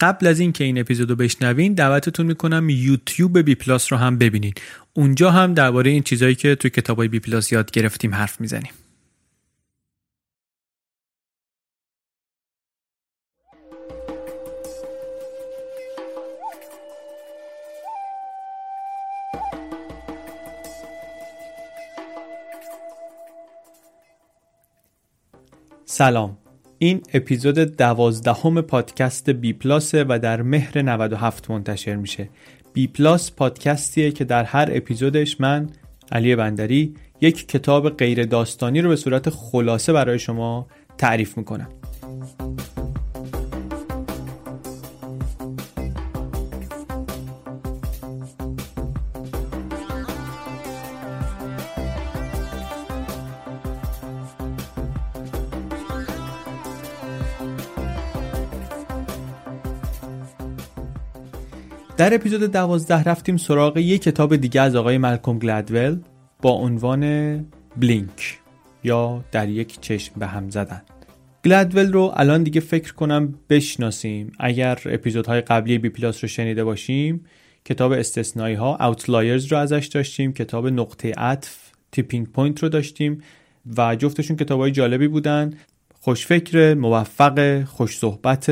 قبل از اینکه این اپیزودو بشنوین دعوتتون می‌کنم یوتیوب بی پلاس رو هم ببینین. اونجا هم درباره این چیزایی که توی کتابای بی پلاس یاد گرفتیم حرف می‌زنیم. سلام. این اپیزود دوازدهم پادکست بی پلاسه و در مهر 97 منتشر میشه. بی پلاس پادکستیه که در هر اپیزودش من علی بندری یک کتاب غیر داستانی رو به صورت خلاصه برای شما تعریف می‌کنم. در اپیزود دوازده رفتیم سراغ یک کتاب دیگه از آقای مالکوم گلدول با عنوان Blink یا در یک چشم به هم زدن. گلدول رو الان دیگه فکر کنم بشناسیم. اگر اپیزودهای قبلی بی پلاس رو شنیده باشیم کتاب استثنایی ها Outliers رو ازش داشتیم کتاب نقطه عطف Tipping Point رو داشتیم و جفتشون کتاب های جالبی بودن. خوشفکر موفق خوش صحبت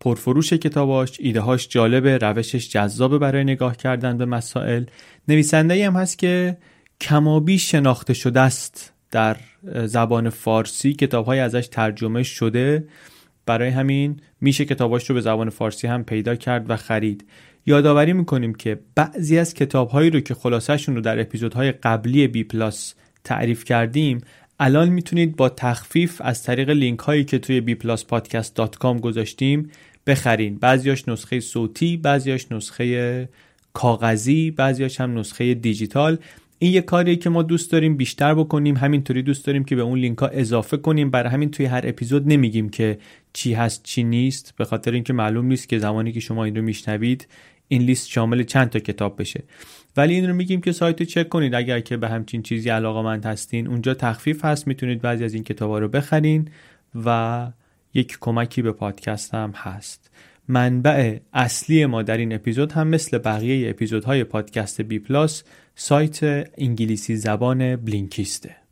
پرفروش کتاباش ایدههاش جالبه روشش جذابه برای نگاه کردن به مسائل. نویسنده هم هست که کمابی شناخته شده است در زبان فارسی. کتاب های ازش ترجمه شده. برای همین میشه کتاباش رو به زبان فارسی هم پیدا کرد و خرید. یادآوری می‌کنیم که بعضی از کتابهایی رو که خلاصهشون رو در اپیزودهای قبلی بی پلاس تعریف کردیم الان می‌تونید با تخفیف از طریق لینک هایی که توی bpluspodcast.com گذاشتیم بخرین. بعضیاش نسخه صوتی بعضیاش نسخه کاغذی بعضیاش هم نسخه دیجیتال. این یه کاریه که ما دوست داریم بیشتر بکنیم. همینطوری دوست داریم که به اون لینک ها اضافه کنیم. برای همین توی هر اپیزود نمیگیم که چی هست چی نیست. به خاطر اینکه معلوم نیست که زمانی که شما این رو میشنوید این لیست شامل چند تا کتاب بشه. ولی این رو میگیم که سایت رو چک کنید. اگر که به همچین چیزی علاقه هستین اونجا تخفیف هست می‌تونید بعضی از این کتاب رو بخرین و یک کمکی به پادکست هم هست. منبع اصلی ما در این اپیزود هم مثل بقیه اپیزودهای پادکست بی پلاس سایت انگلیسی زبان بلینکیسته.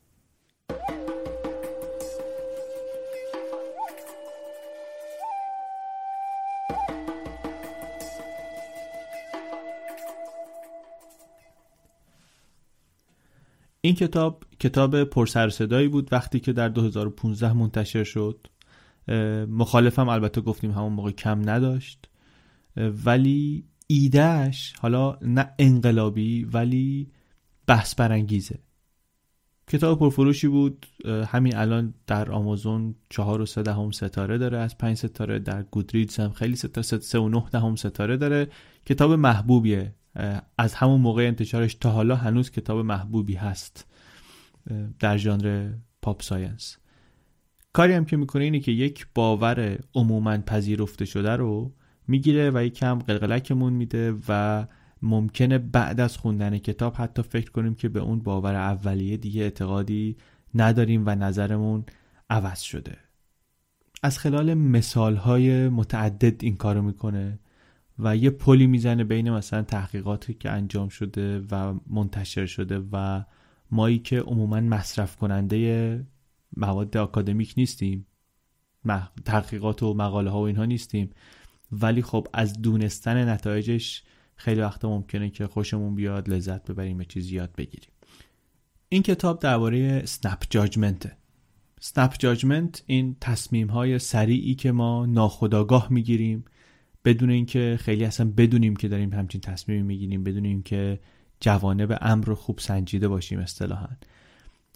این کتاب کتاب پرسر صدایی بود وقتی که در 2015 منتشر شد. مخالفم البته گفتیم همون موقع کم نداشت. ولی ایدهش حالا نه انقلابی ولی بحث برانگیزه. کتاب پرفروشی بود. همین الان در آمازون چهار و سه دهم ستاره داره از پنج ستاره در گودریدز هم خیلی ستاره سه و نه دهم ستاره داره. کتاب محبوبیه. از همون موقع انتشارش تا حالا هنوز کتاب محبوبی هست در ژانر pop science. کاری هم که می‌کنه اینه که یک باور عموما پذیرفته شده رو می‌گیره و یکم قلقلکمون میده و ممکنه بعد از خوندن کتاب حتی فکر کنیم که به اون باور اولیه دیگه اعتقادی نداریم و نظرمون عوض شده. از خلال مثال های متعدد این کارو می‌کنه. و یه پلی می‌زنه بین مثلا تحقیقاتی که انجام شده و منتشر شده و مایی که عموما مصرف کننده مواد آکادمیک نیستیم. تحقیقات و مقاله ها و اینها نیستیم. ولی خب از دونستن نتایجش خیلی وقتا ممکنه که خوشمون بیاد لذت ببریم و چیزی یاد بگیریم. این کتاب درباره سنپ جاجمنته سنپ جاجمنت این تصمیم های سریعی که ما ناخداگاه می‌گیریم بدون اینکه خیلی اصلا بدونیم که داریم همچین تصمیمی می‌گیریم بدونیم که جوانب امر رو خوب سنجیده باشیم اصطلاحا.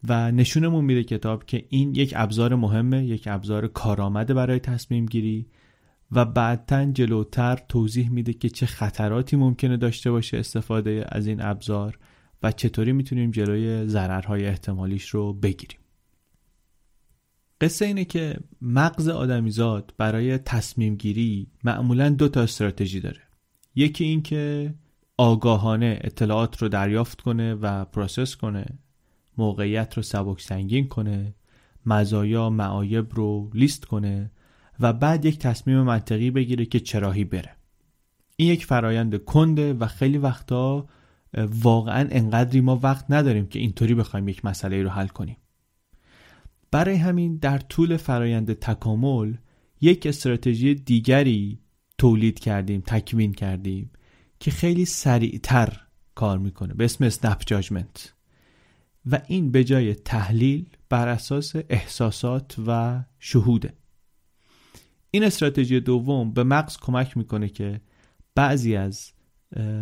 و نشونمون میده کتاب که این یک ابزار مهمه یک ابزار کارآمده برای تصمیم گیری و بعدتن جلوتر توضیح میده که چه خطراتی ممکنه داشته باشه استفاده از این ابزار و چطوری می‌تونیم جلوی ضررهای احتمالیش رو بگیریم. قصه اینه که مغز آدمیزاد برای تصمیم گیری معمولا دو تا استراتژی داره. یکی این که آگاهانه اطلاعات رو دریافت کنه و پروسس کنه موقعیت رو سبک سنگین کنه مزایا معایب رو لیست کنه و بعد یک تصمیم منطقی بگیره که چراهی بره. این یک فرایند کنده و خیلی وقتا واقعا انقدری ما وقت نداریم که اینطوری بخوایم یک مسئله رو حل کنیم. برای همین در طول فرایند تکامل یک استراتژی دیگری تولید کردیم تکوین کردیم که خیلی سریعتر کار می‌کنه به اسم اسنپ جاجمنت و این به جای تحلیل بر اساس احساسات و شهوده. این استراتژی دوم به مغز کمک می‌کنه که بعضی از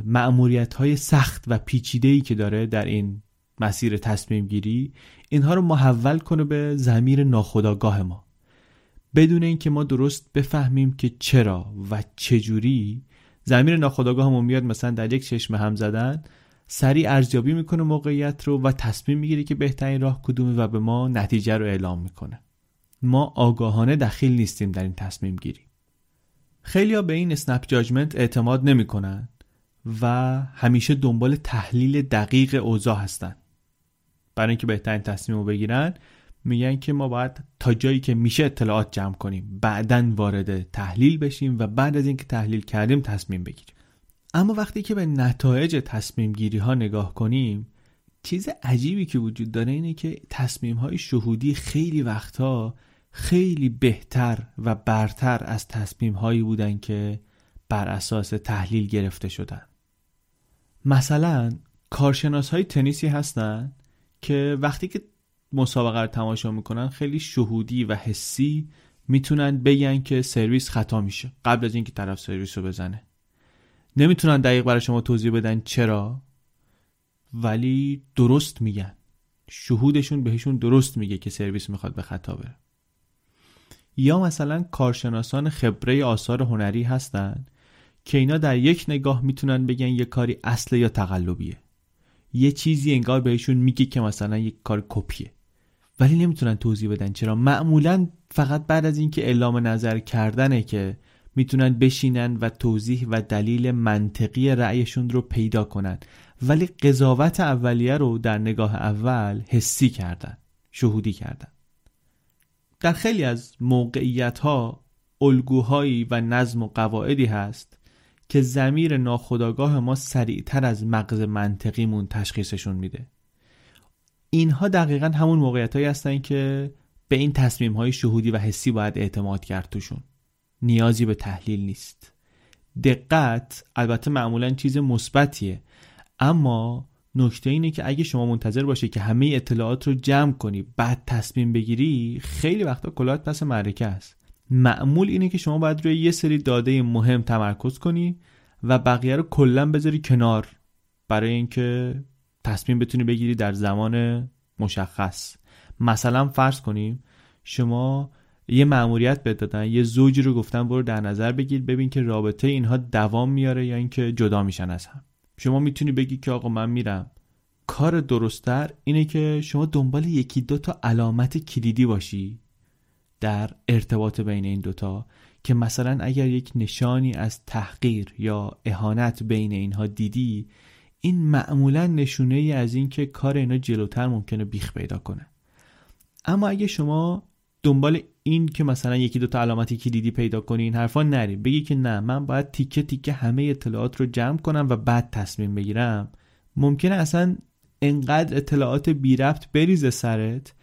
معمولیت های سخت و پیچیده ای که داره در این مسیر تصمیم گیری اینها رو محول کنه به زمیر ناخودآگاه ما. بدون اینکه ما درست بفهمیم که چرا و چجوری زمیر ناخودآگاهمون میاد مثلا در یک چشم هم زدن سریع ارزیابی می‌کنه موقعیت رو و تصمیم می‌گیره که بهترین راه کدومه و به ما نتیجه رو اعلام می‌کنه. ما آگاهانه دخیل نیستیم در این تصمیم گیری. خیلی ها به این اسنپ جاجمنت اعتماد نمی‌کنن و همیشه دنبال تحلیل دقیق اوضاع هستن. برای اینکه بهترین تصمیم رو بگیرن میگن که ما باید تا جایی که میشه اطلاعات جمع کنیم. بعدا وارد تحلیل بشیم و بعد از اینکه تحلیل کردیم تصمیم بگیریم. اما وقتی که به نتایج تصمیم گیری ها نگاه کنیم چیز عجیبی که وجود داره اینه که تصمیم های شهودی خیلی وقتها خیلی بهتر و برتر از تصمیم هایی بودن که بر اساس تحلیل گرفته شدن. مثلا کارشناس های تنیسی هستن؟ که وقتی که مسابقه رو تماشا می‌کنن خیلی شهودی و حسی می‌تونن بگن که سرویس خطا میشه قبل از اینکه طرف سرویس رو بزنه. نمی‌تونن دقیق برای شما توضیح بدن چرا ولی درست میگن. شهودشون بهشون درست میگه که سرویس می‌خواد به خطا بره. یا مثلا کارشناسان خبره آثار هنری هستن که اینا در یک نگاه می‌تونن بگن یه کاری اصل یا تقلبیه. یه چیزی انگار بهشون میگه که مثلا یک کار کپیه. ولی نمی‌تونن توضیح بدن. چرا؟ معمولا فقط بعد از اینکه اعلام نظر کردنه که می‌تونن بشینن و توضیح و دلیل منطقی رأیشون رو پیدا کنن. ولی قضاوت اولیه رو در نگاه اول حسی کردن شهودی کردن. در خیلی از موقعیت ها الگوهایی و نظم و قواعدی هست که زمیر ناخداگاه ما سریعتر از مغز منطقیمون تشخیصشون میده. اینها دقیقا همون موقعیت هایی هستن که به این تصمیم های شهودی و حسی باید اعتماد کرد توشون. نیازی به تحلیل نیست. دقت البته معمولا چیز مثبتیه. اما نکته اینه که اگه شما منتظر باشه که همه اطلاعات رو جمع کنی بعد تصمیم بگیری خیلی وقتا کلات پس معرکه است. معمول اینه که شما باید روی یه سری داده مهم تمرکز کنی و بقیه رو کلا بذاری کنار برای اینکه تصمیم بتونی بگیری در زمان مشخص. مثلا فرض کنیم شما یه مأموریت بهت دادن یه زوجی رو گفتن برو در نظر بگیر ببین که رابطه اینها دوام میاره یا اینکه جدا میشن از هم. شما می‌تونی بگی که آقا من میرم. کار درستتر اینه که شما دنبال یکی دو تا علامت کلیدی باشی. در ارتباط بین این دوتا که مثلا اگر یک نشانی از تحقیر یا اهانت بین اینها دیدی این معمولا نشونه ای از اینکه کار اینا جلوتر ممکنه بیخ پیدا کنه. اما اگه شما دنبال این که مثلا یکی دو تا علامتی کلیدی پیدا کنی این حرفا نری. بگی که نه من باید تیکه تیکه همه اطلاعات رو جمع کنم و بعد تصمیم بگیرم. ممکنه اصلا انقدر اطلاعات بی ربط بریزه سرت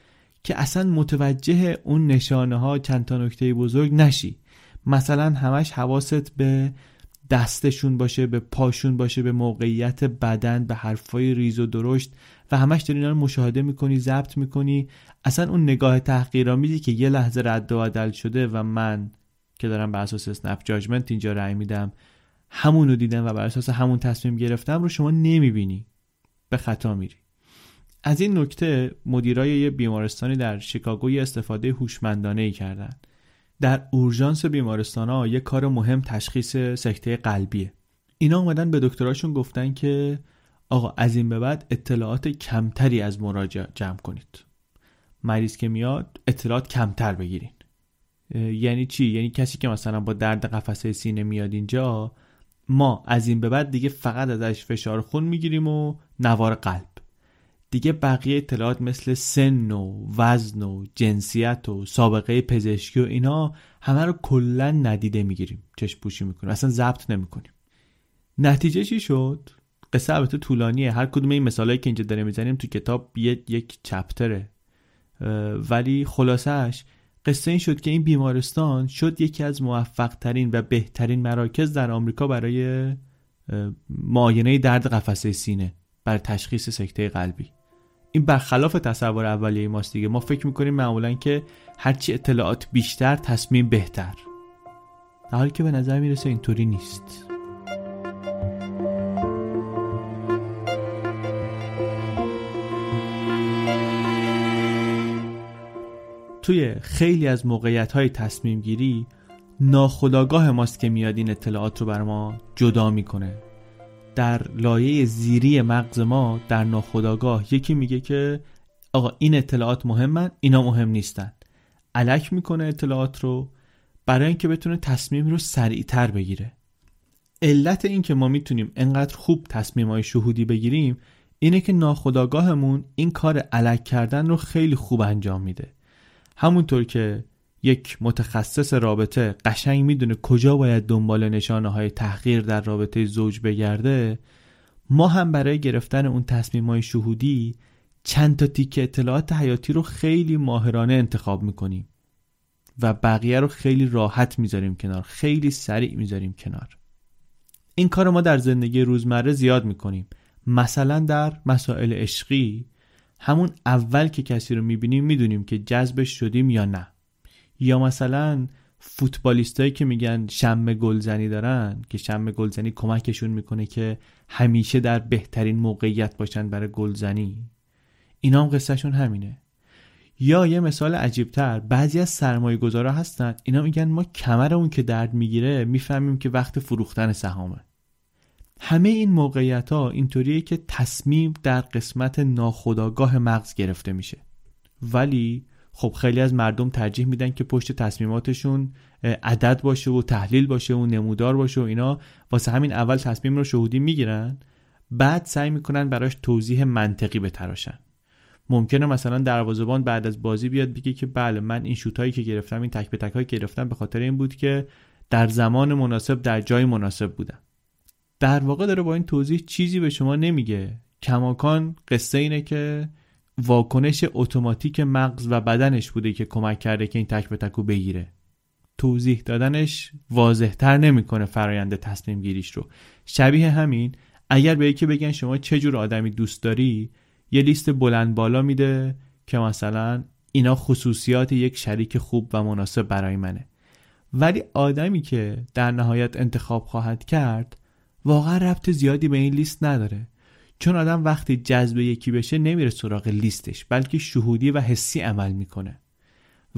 که اصلا متوجه اون نشانه ها چند تا نکته بزرگ نشی. مثلا همش حواست به دستشون باشه به پاشون باشه به موقعیت بدن به حرفای ریز و درشت و همش داری اینا رو مشاهده می‌کنی ضبط می‌کنی. اصلا اون نگاه تحقیرآمیزی که یه لحظه رد و بدل شده و من که دارم بر اساس اسنپ جاجمنت اینجا رأی میدم همون رو دیدم و بر اساس همون تصمیم گرفتم رو شما نمی‌بینی. به خطا میری. از این نکته مدیرای یه بیمارستانی در شیکاگو استفاده هوشمندانه ای کردن. در اورژانس بیمارستان ها یه کار مهم تشخیص سکته قلبیه. اینا اومدن به دکتراشون گفتن که آقا از این به بعد اطلاعات کمتری از مراجع جمع کنید. مریض که میاد اطلاعات کمتر بگیرین. یعنی چی؟ یعنی کسی که مثلا با درد قفسه سینه میاد اینجا ما از این به بعد دیگه فقط ازش فشار خون می‌گیریم و نوار قلب. دیگه بقیه اطلاعات مثل سن و وزن و جنسیت و سابقه پزشکی و اینا همه رو کلا ندیده می‌گیریم. چشم پوشی می‌کنیم. اصلا ضبط نمی‌کنیم. نتیجه چی شد؟ قصه البته طولانیه. هر کدوم این مثالایی که اینجا داره می‌زنیم تو کتاب یک چپتره. ولی خلاصش قصه این شد که این بیمارستان شد یکی از موفق ترین و بهترین مراکز در آمریکا برای معاینه درد قفسه سینه برای تشخیص سکته قلبی. این برخلاف تصور اولیه ماست دیگه. ما فکر می‌کنیم معمولا که هرچی اطلاعات بیشتر تصمیم بهتر. در حالی که به نظر می‌رسه اینطوری نیست. توی خیلی از موقعیت های تصمیم گیری ناخداگاه ماست که میاد این اطلاعات رو بر ما جدا می‌کنه. در لایه زیری مغز ما در ناخداگاه یکی میگه که آقا این اطلاعات مهمن اینا مهم نیستن. علک می‌کنه اطلاعات رو برای اینکه بتونه تصمیم رو سریعتر بگیره. علت این که ما می‌تونیم انقدر خوب تصمیم های شهودی بگیریم اینه که ناخداگاهمون این کار علک کردن رو خیلی خوب انجام میده. همونطور که یک متخصص رابطه قشنگ می‌دونه کجا باید دنبال نشانه های تحقیر در رابطه زوج بگرده. ما هم برای گرفتن اون تصمیم های شهودی چند تا تیک اطلاعات حیاتی رو خیلی ماهرانه انتخاب می‌کنیم و بقیه رو خیلی راحت می‌ذاریم کنار خیلی سریع می‌ذاریم کنار. این کار ما در زندگی روزمره زیاد می‌کنیم. مثلا در مسائل عشقی همون اول که کسی رو می‌بینیم می‌دونیم که جذبش شدیم یا نه. یا مثلا فوتبالیستایی که میگن شم گلزنی دارن که شم گلزنی کمکشون می‌کنه که همیشه در بهترین موقعیت باشن برای گلزنی. اینا هم قصهشون همینه. یا یه مثال عجیبتر بعضی از سرمایه گذارا هستن اینا میگن ما کمر اون که درد می‌گیره می‌فهمیم که وقت فروختن سهامه. همه این موقعیت ها اینطوریه که تصمیم در قسمت ناخودآگاه مغز گرفته میشه. ولی خب خیلی از مردم ترجیح میدن که پشت تصمیماتشون عدد باشه و تحلیل باشه و نمودار باشه و اینا. واسه همین اول تصمیم رو شهودی می‌گیرن بعد سعی می‌کنن براش توضیح منطقی بتراشن. ممکنه مثلا دروازه‌بان بعد از بازی بیاد بگه که بله من این شوتایی که گرفتم این تک به تک هایی که گرفتم به خاطر این بود که در زمان مناسب در جای مناسب بودم. در واقع داره با این توضیح چیزی به شما نمیگه. کماکان قصه اینه که واکنش اتوماتیک مغز و بدنش بوده که کمک کرده که این تک به تکو بگیره. توضیح دادنش واضحتر نمی‌کنه فرایند تصمیم گیریش رو. شبیه همین اگر به یکی بگن شما چه جور آدمی دوست داری یه لیست بلند بالا میده که مثلا اینا خصوصیات یک شریک خوب و مناسب برای منه. ولی آدمی که در نهایت انتخاب خواهد کرد واقعا ربط زیادی به این لیست نداره. چون آدم وقتی جذب یکی بشه نمیره سراغ لیستش بلکه شهودی و حسی عمل می‌کنه.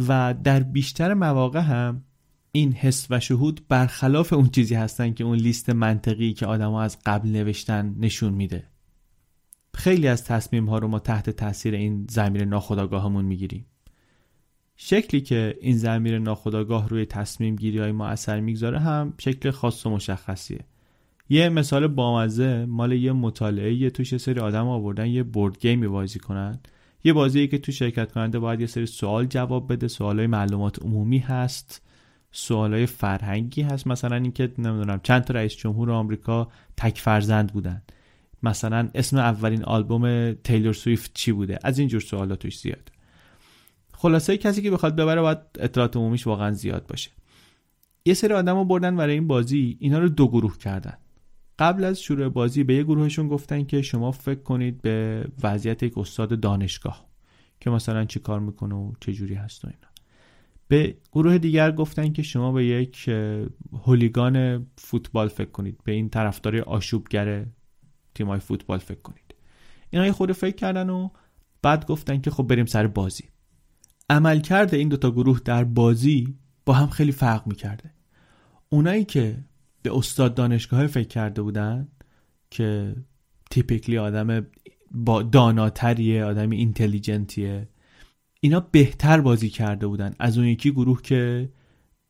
و در بیشتر مواقع هم این حس و شهود برخلاف اون چیزی هستن که اون لیست منطقی که آدما از قبل نوشتن نشون میده. خیلی از تصمیم ها رو ما تحت تاثیر این زمیر ناخودآگاهمون می‌گیریم. شکلی که این زمیر ناخودآگاه روی تصمیم گیری های ما اثر می‌گذاره هم شکل خاص و مشخصیه. یه مثال بامزه مال یه مطالعه یه توش یه سری آدم آوردن یه بورد گیمی بازی کنن. یه بازی که تو شرکت کننده باید یه سری سوال جواب بده سوالای معلومات عمومی هست سوالای فرهنگی هست. مثلا اینکه نمی‌دونم چند تا رئیس جمهور آمریکا تک فرزند بودن. مثلا اسم اولین آلبوم تیلور سویفت چی بوده؟ از این جور سوالا توش زیاد خلاصه کسی که بخواد ببره باید اطلاعات عمومیش واقعا زیاد باشه. یه سری آدم رو بردن برای این بازی اینا رو دو گروه کردن. قبل از شروع بازی به یه گروهشون گفتن که شما فکر کنید به وضعیت یک استاد دانشگاه که مثلا چی کار می‌کنه و چه جوری هست و اینا. به گروه دیگر گفتن که شما به یک هولیگان فوتبال فکر کنید. به این طرفدار آشوبگر تیمای فوتبال فکر کنید. اینا یه خود فکر کردن و بعد گفتن که خب بریم سر بازی. عملکرد این دوتا گروه در بازی با هم خیلی فرق می‌کرده. اونایی که به استاد دانشگاه فکر کرده بودن که تیپیکلی آدم با داناتریه آدم اینتلیجنتیه. اینا بهتر بازی کرده بودن. از اون یکی گروه که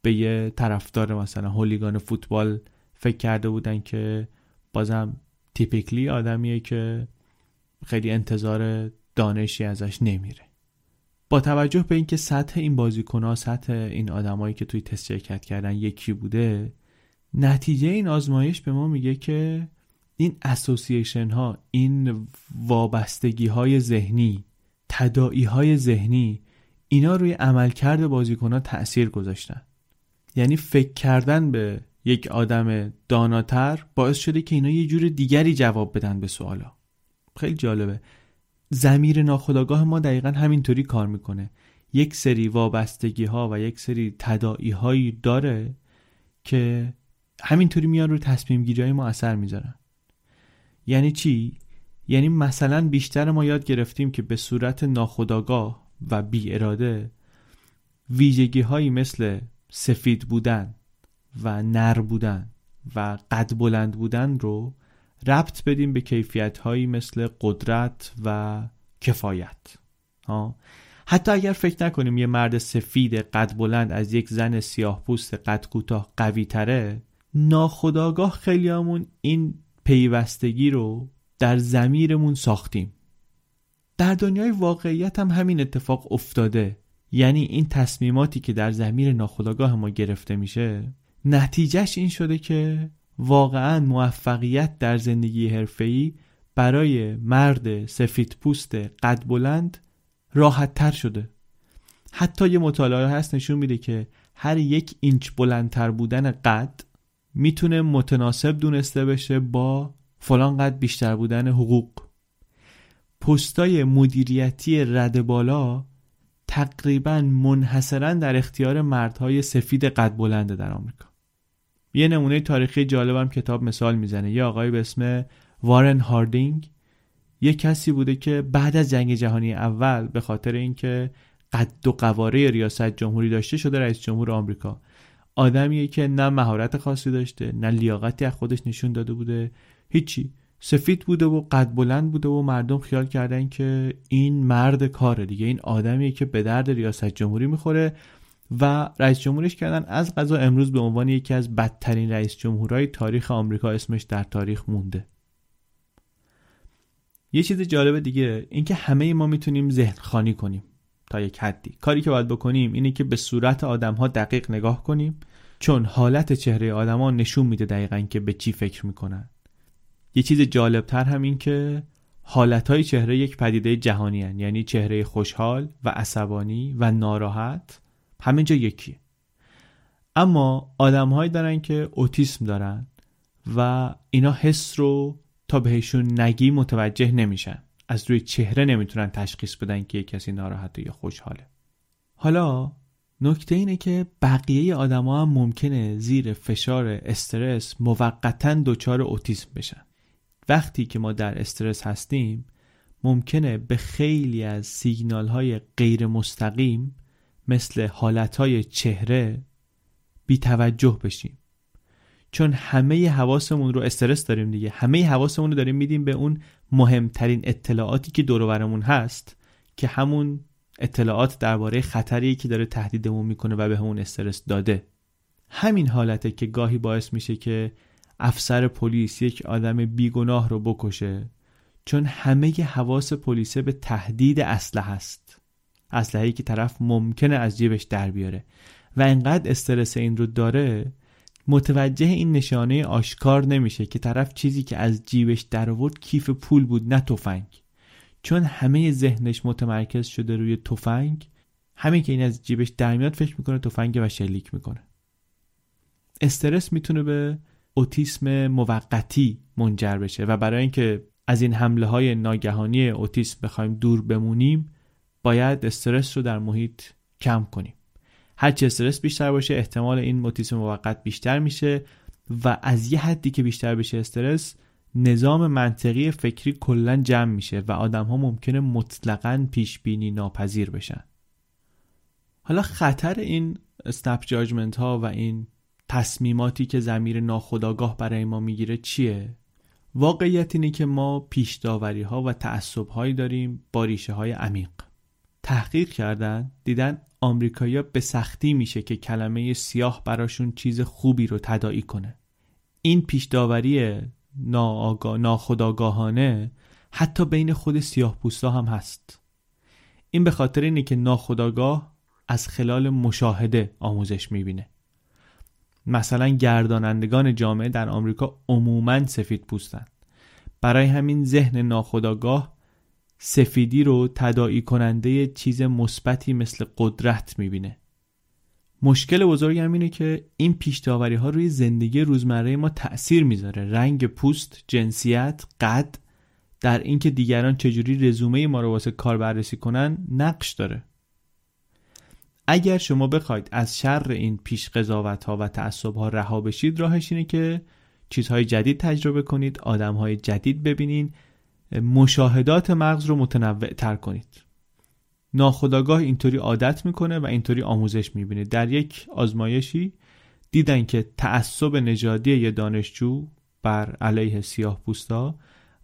به یه طرفدار مثلا هولیگان فوتبال فکر کرده بودن که بازم تیپیکلی آدمیه که خیلی انتظار دانشی ازش نمیره. با توجه به اینکه سطح این بازیکنها سطح این آدمایی که توی تست شرکت کردن یکی بوده نتیجه این آزمایش به ما میگه که این اسوسییشن ها این وابستگی های ذهنی تدائی های ذهنی اینا روی عملکرد بازیکن ها تأثیر گذاشتن. یعنی فکر کردن به یک آدم داناتر باعث شده که اینا یه جور دیگری جواب بدن به سوالا. خیلی جالبه. زمیر ناخداگاه ما دقیقا همینطوری کار می‌کنه. یک سری وابستگی ها و یک سری تدائی هایی داره که همینطوری میان رو تصمیم گیری ما اثر می‌ذارن. یعنی چی؟ یعنی مثلا بیشتر ما یاد گرفتیم که به صورت ناخداگاه و بی اراده ویژگی هایی مثل سفید بودن و نر بودن و قد بلند بودن رو ربط بدیم به کیفیت هایی مثل قدرت و کفایت. ها؟ حتی اگر فکر نکنیم یه مرد سفید قد بلند از یک زن سیاه پوست قد کوتاه قوی تره ناخداگاه خیلیامون این پیوستگی رو در زمیرمون ساختیم. در دنیای واقعیت هم همین اتفاق افتاده. یعنی این تصمیماتی که در زمیر ناخداگاه ما گرفته میشه نتیجهش این شده که واقعا موفقیت در زندگی حرفه‌ای برای مرد سفید پوست قد بلند راحت تر شده. حتی یه مطالعه هست نشون میده که هر یک اینچ بلندتر بودن قد می‌تونه متناسب دونسته بشه با فلان قد بیشتر بودن حقوق. پستای مدیریتی رد بالا تقریبا منحصرا در اختیار مردهای سفید قد بلنده در آمریکا. یه نمونه تاریخی جالبم کتاب مثال می‌زنه. یه آقای به اسم وارن هاردینگ. یه کسی بوده که بعد از جنگ جهانی اول به خاطر اینکه قد و قواره ریاست جمهوری داشته شده رئیس جمهور آمریکا. آدمیه که نه مهارت خاصی داشته نه لیاقتی از خودش نشون داده بوده. هیچی. سفید بوده و قد بلند بوده و مردم خیال کردن که این مرد کاره دیگه. این آدمیه که به درد ریاست جمهوری می‌خوره و رئیس جمهورش کردن. از قضا امروز به عنوان یکی از بدترین رئیس جمهورهای تاریخ آمریکا اسمش در تاریخ مونده. یه چیز جالب دیگه اینکه همه ما می‌تونیم ذهن خانی کنیم. تا یک حدی. کاری که باید بکنیم اینه که به صورت آدم ها دقیق نگاه کنیم چون حالت چهره آدما نشون میده دقیقا که به چی فکر می‌کنن. یه چیز جالبتر هم این که حالت های چهره یک پدیده جهانی هن. یعنی چهره خوشحال و عصبانی و ناراحت همینجا یکی. اما آدمهایی دارن که اوتیسم دارن و اینا حس رو تا بهشون نگی متوجه نمیشن. از روی چهره نمی‌تونن تشخیص بدن که کسی ناراحته یا خوشحاله. حالا نکته اینه که بقیه آدما هم ممکنه زیر فشار استرس موقتا دچار اوتیسم بشن. وقتی که ما در استرس هستیم ممکنه به خیلی از سیگنال های غیر مستقیم مثل حالت های چهره بی توجه بشیم. چون همه حواسمون رو استرس داریم دیگه. همه حواسمون رو داریم میدیم به اون مهمترین اطلاعاتی که دور هست که همون اطلاعات درباره خطری که داره تهدیدمون می‌کنه و به همون استرس داده. همین حالته که گاهی باعث میشه که افسر پلیس یک آدم بیگناه رو بکشه چون همه حواس پلیسه به تهدید اسلحه است اسلحه‌ای که طرف ممکنه از جیبش در بیاره و انقدر استرس این رو داره متوجه این نشانه آشکار نمیشه که طرف چیزی که از جیبش در آورد کیف پول بود نه تفنگ. چون همه ذهنش متمرکز شده روی تفنگ همین که این از جیبش در میاد فکر می‌کنه تفنگ و شلیک می‌کنه. استرس می‌تونه به اوتیسم موقتی منجر بشه و برای اینکه از این حمله های ناگهانی اوتیسم بخوایم دور بمونیم باید استرس رو در محیط کم کنیم. هرچی استرس بیشتر باشه احتمال این اوتیسم موقت بیشتر میشه و از یه حدی که بیشتر بشه استرس نظام منطقی فکری کلا جمع میشه و آدم ها ممکنه مطلقا پیش بینی ناپذیر بشن حالا خطر این استپ جاجمنت ها و این تصمیماتی که زمیر ناخداگاه برای ما می‌گیره چیه؟ واقعیت اینه که ما پیش داوری ها و تعصب هایی داریم با ریشه های عمیق تحقیق کردن دیدن آمریکایی‌ها به سختی میشه که کلمه سیاه براشون چیز خوبی رو تداعی کنه. این پیش داوری ناخداگاهانه حتی بین خود سیاه پوستا هم هست. این به خاطر اینه که ناخداگاه از خلال مشاهده آموزش می‌بینه. مثلا گردانندگان جامعه در آمریکا عموما سفید پوستن برای همین ذهن ناخداگاه سفیدی رو تداعی کننده چیز مثبتی مثل قدرت می‌بینه. مشکل بزرگ هم اینه که این پیشتاوری ها روی زندگی روزمره ما تأثیر می‌ذاره. رنگ پوست، جنسیت، قد در اینکه دیگران چجوری رزومه ما رو واسه کار بررسی کنن نقش داره. اگر شما بخواید از شر این پیش قضاوت ها و تعصب ها رها بشید راهش اینه که چیزهای جدید تجربه کنید آدم های جدید ببینید مشاهدات مغز رو متنوع تر کنید. ناخداگاه اینطوری عادت می‌کنه و اینطوری آموزش می‌بینه. در یک آزمایشی دیدن که تعصب نژادی یه دانشجو بر علیه سیاه پوستا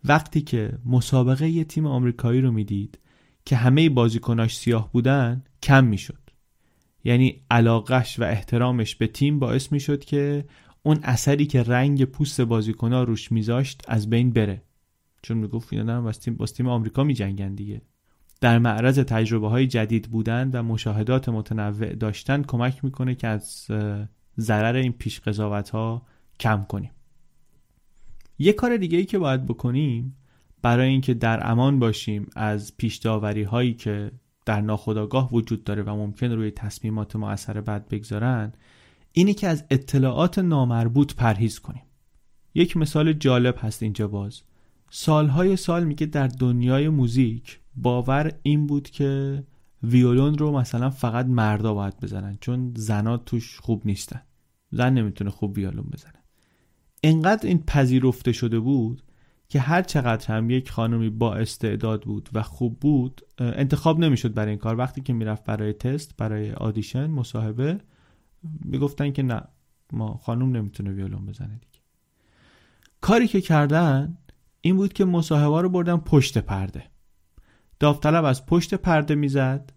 وقتی که مسابقه یه تیم آمریکایی رو می‌دید که همه بازیکناش سیاه بودن کم می‌شد. یعنی علاقش و احترامش به تیم باعث می‌شد که اون اثری که رنگ پوست بازیکنها روش میذاشت از بین بره. چون می‌گفت اینا دارن با تیم آمریکا میجنگن دیگه. در معرض تجربه های جدید بودن و مشاهدات متنوع داشتن کمک می‌کنه که از ضرر این پیش قضاوت ها کم کنیم. یه کار دیگه ای که باید بکنیم برای اینکه در امان باشیم از پیش داوری هایی که در ناخودآگاه وجود داره و ممکن روی تصمیمات ما اثر بد بگذارن اینی که از اطلاعات نامربوط پرهیز کنیم. یک مثال جالب هست اینجا باز. سالهای سال میگه در دنیای موزیک باور این بود که ویولون رو مثلا فقط مردا باید بزنن چون زنا توش خوب نیستن. زن نمی‌تونه خوب ویولون بزنه. انقدر این پذیرفته شده بود که هر چقدر هم یک خانمی با استعداد بود و خوب بود انتخاب نمی‌شد برای این کار. وقتی که می‌رفت برای تست برای آدیشن مصاحبه می‌گفتن که نه ما خانم نمی‌تونه ویولون بزنه دیگه. کاری که کردن این بود که مصاحبه رو بردن پشت پرده. داوطلب از پشت پرده می‌زد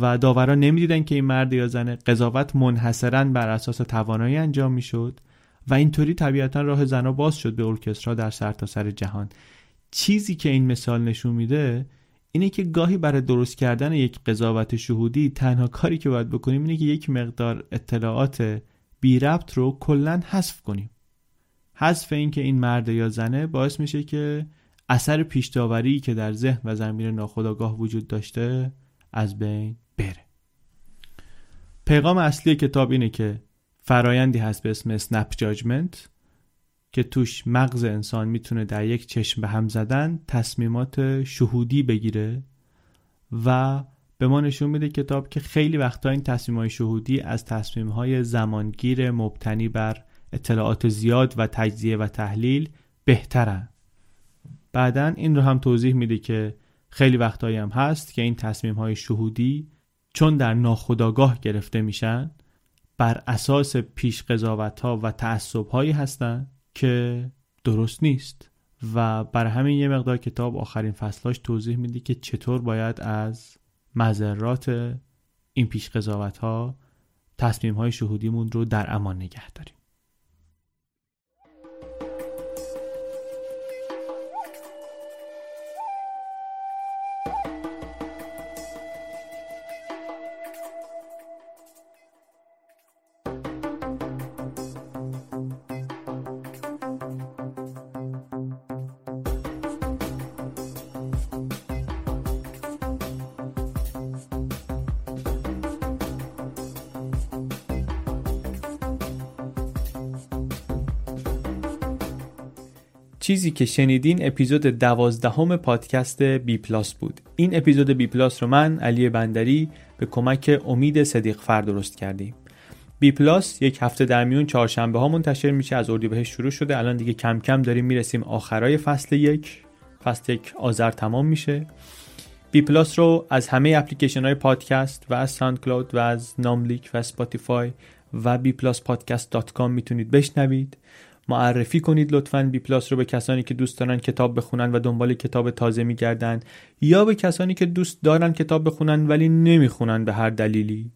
و داورا نمی‌دیدن که این مرد یا زن قضاوت منحصرا بر اساس توانایی انجام می‌شد و اینطوری طبیعتا راه زنا باز شد به ارکسترا در سرتاسر سر جهان. چیزی که این مثال نشون میده اینه که گاهی برای درست کردن یک قضاوت شهودی تنها کاری که باید بکنیم اینه که یک مقدار اطلاعات بی ربط رو کلا حذف کنیم. حذف این که این مرد یا زنه باعث میشه که اثر پیشداوری که در ذهن و زمین ناخودآگاه وجود داشته از بین بره. پیغام اصلی کتاب اینه که فرایندی هست به اسم اسنپ جاجمنت که توش مغز انسان می‌تونه در یک چشم به هم زدن تصمیمات شهودی بگیره و به ما نشون میده کتاب که خیلی وقتا این تصمیم های شهودی از تصمیم های زمانگیر مبتنی بر اطلاعات زیاد و تجزیه و تحلیل بهترن بعدا این رو هم توضیح میده که خیلی وقتایی هم هست که این تصمیم های شهودی چون در ناخودآگاه گرفته میشن بر اساس پیش قضاوت ها و تعصب هایی هستن که درست نیست. و بر همین یه مقدار کتاب آخرین فصلاش توضیح میده که چطور باید از مذرات این پیش قضاوت ها تصمیم های شهودیمون رو در امان نگه داریم. چیزی که شنیدین اپیزود دوازدهم پادکست بی پلاس بود. این اپیزود بی پلاس رو من علی بندری به کمک امید صدیق فر درست کردیم. بی پلاس یک هفته در میون چهارشنبه ها منتشر میشه از اردیبهشت شروع شده. الان دیگه کم کم داریم می‌رسیم آخرای فصل یک. فصل یک آذر تمام میشه. بی پلاس رو از همه اپلیکیشن های پادکست و از SoundCloud و از ناملیک و Spotify و bpluspodcast dot com می‌تونید بشنوید. معرفی کنید لطفا. بی پلاس رو به کسانی که دوست دارن کتاب بخونن و دنبال کتاب تازه میگردن یا به کسانی که دوست دارن کتاب بخونن ولی نمی‌خونن به هر دلیلی.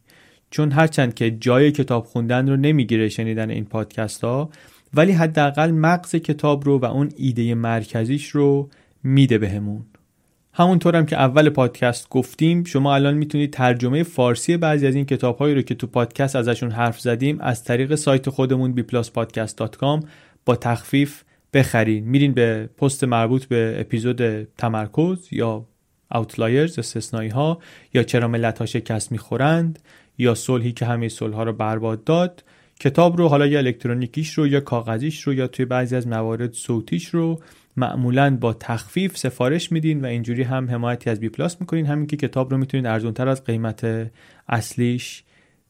چون هرچند که جای کتاب خوندن رو نمی‌گیره شنیدن این پادکست ها ولی حداقل مغز کتاب رو و اون ایده مرکزیش رو میده بهمون. همونطورم که اول پادکست گفتیم شما الان می‌تونید ترجمه فارسی بعضی از این کتاب هایی رو که تو پادکست ازشون حرف زدیم از طریق سایت خودمون bpluspodcast.com با تخفیف بخرین میرین به پست مربوط به اپیزود تمرکز یا اوتلایرز استثنایی ها یا چرا ملت ها شکست می‌خورند یا صلحی که همه صلح ها رو برباد داد. کتاب رو حالا یا الکترونیکیش رو یا کاغذیش رو یا توی بعضی از موارد صوتیش رو معمولا با تخفیف سفارش میدین و اینجوری هم حمایتی از بی پلاس می‌کنین. همین که کتاب رو می‌تونید ارزونتر از قیمت اصلیش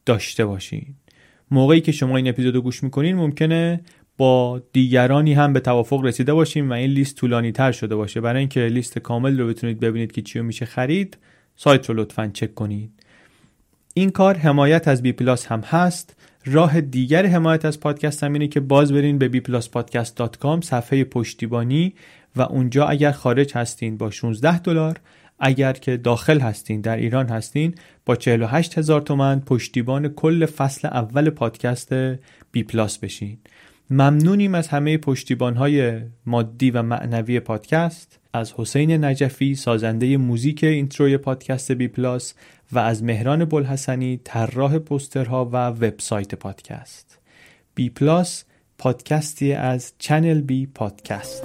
داشته باشین. موقعی که شما این اپیزودو گوش می‌کنین ممکنه با دیگرانی هم به توافق رسیده باشیم و این لیست طولانی تر شده باشه. برای اینکه لیست کامل رو بتونید ببینید که چی میشه خرید سایت رو لطفا چک کنید. این کار حمایت از بی پلاس هم هست. راه دیگر حمایت از پادکست هم اینه که باز برین به bpluspodcast.com صفحه پشتیبانی و اونجا اگر خارج هستین با 16 دلار اگر که داخل هستین در ایران هستین با 48 هزار تومن پشتیبان کل فصل اول پادکست بی پلاس بشین. ممنونیم از همه پشتیبان های مادی و معنوی پادکست. از حسین نجفی سازنده موزیک intro ی پادکست بی پلاس و از مهران بلحسنی طراح پوسترها و وبسایت پادکست. بی پلاس پادکستی از چنل بی پادکست.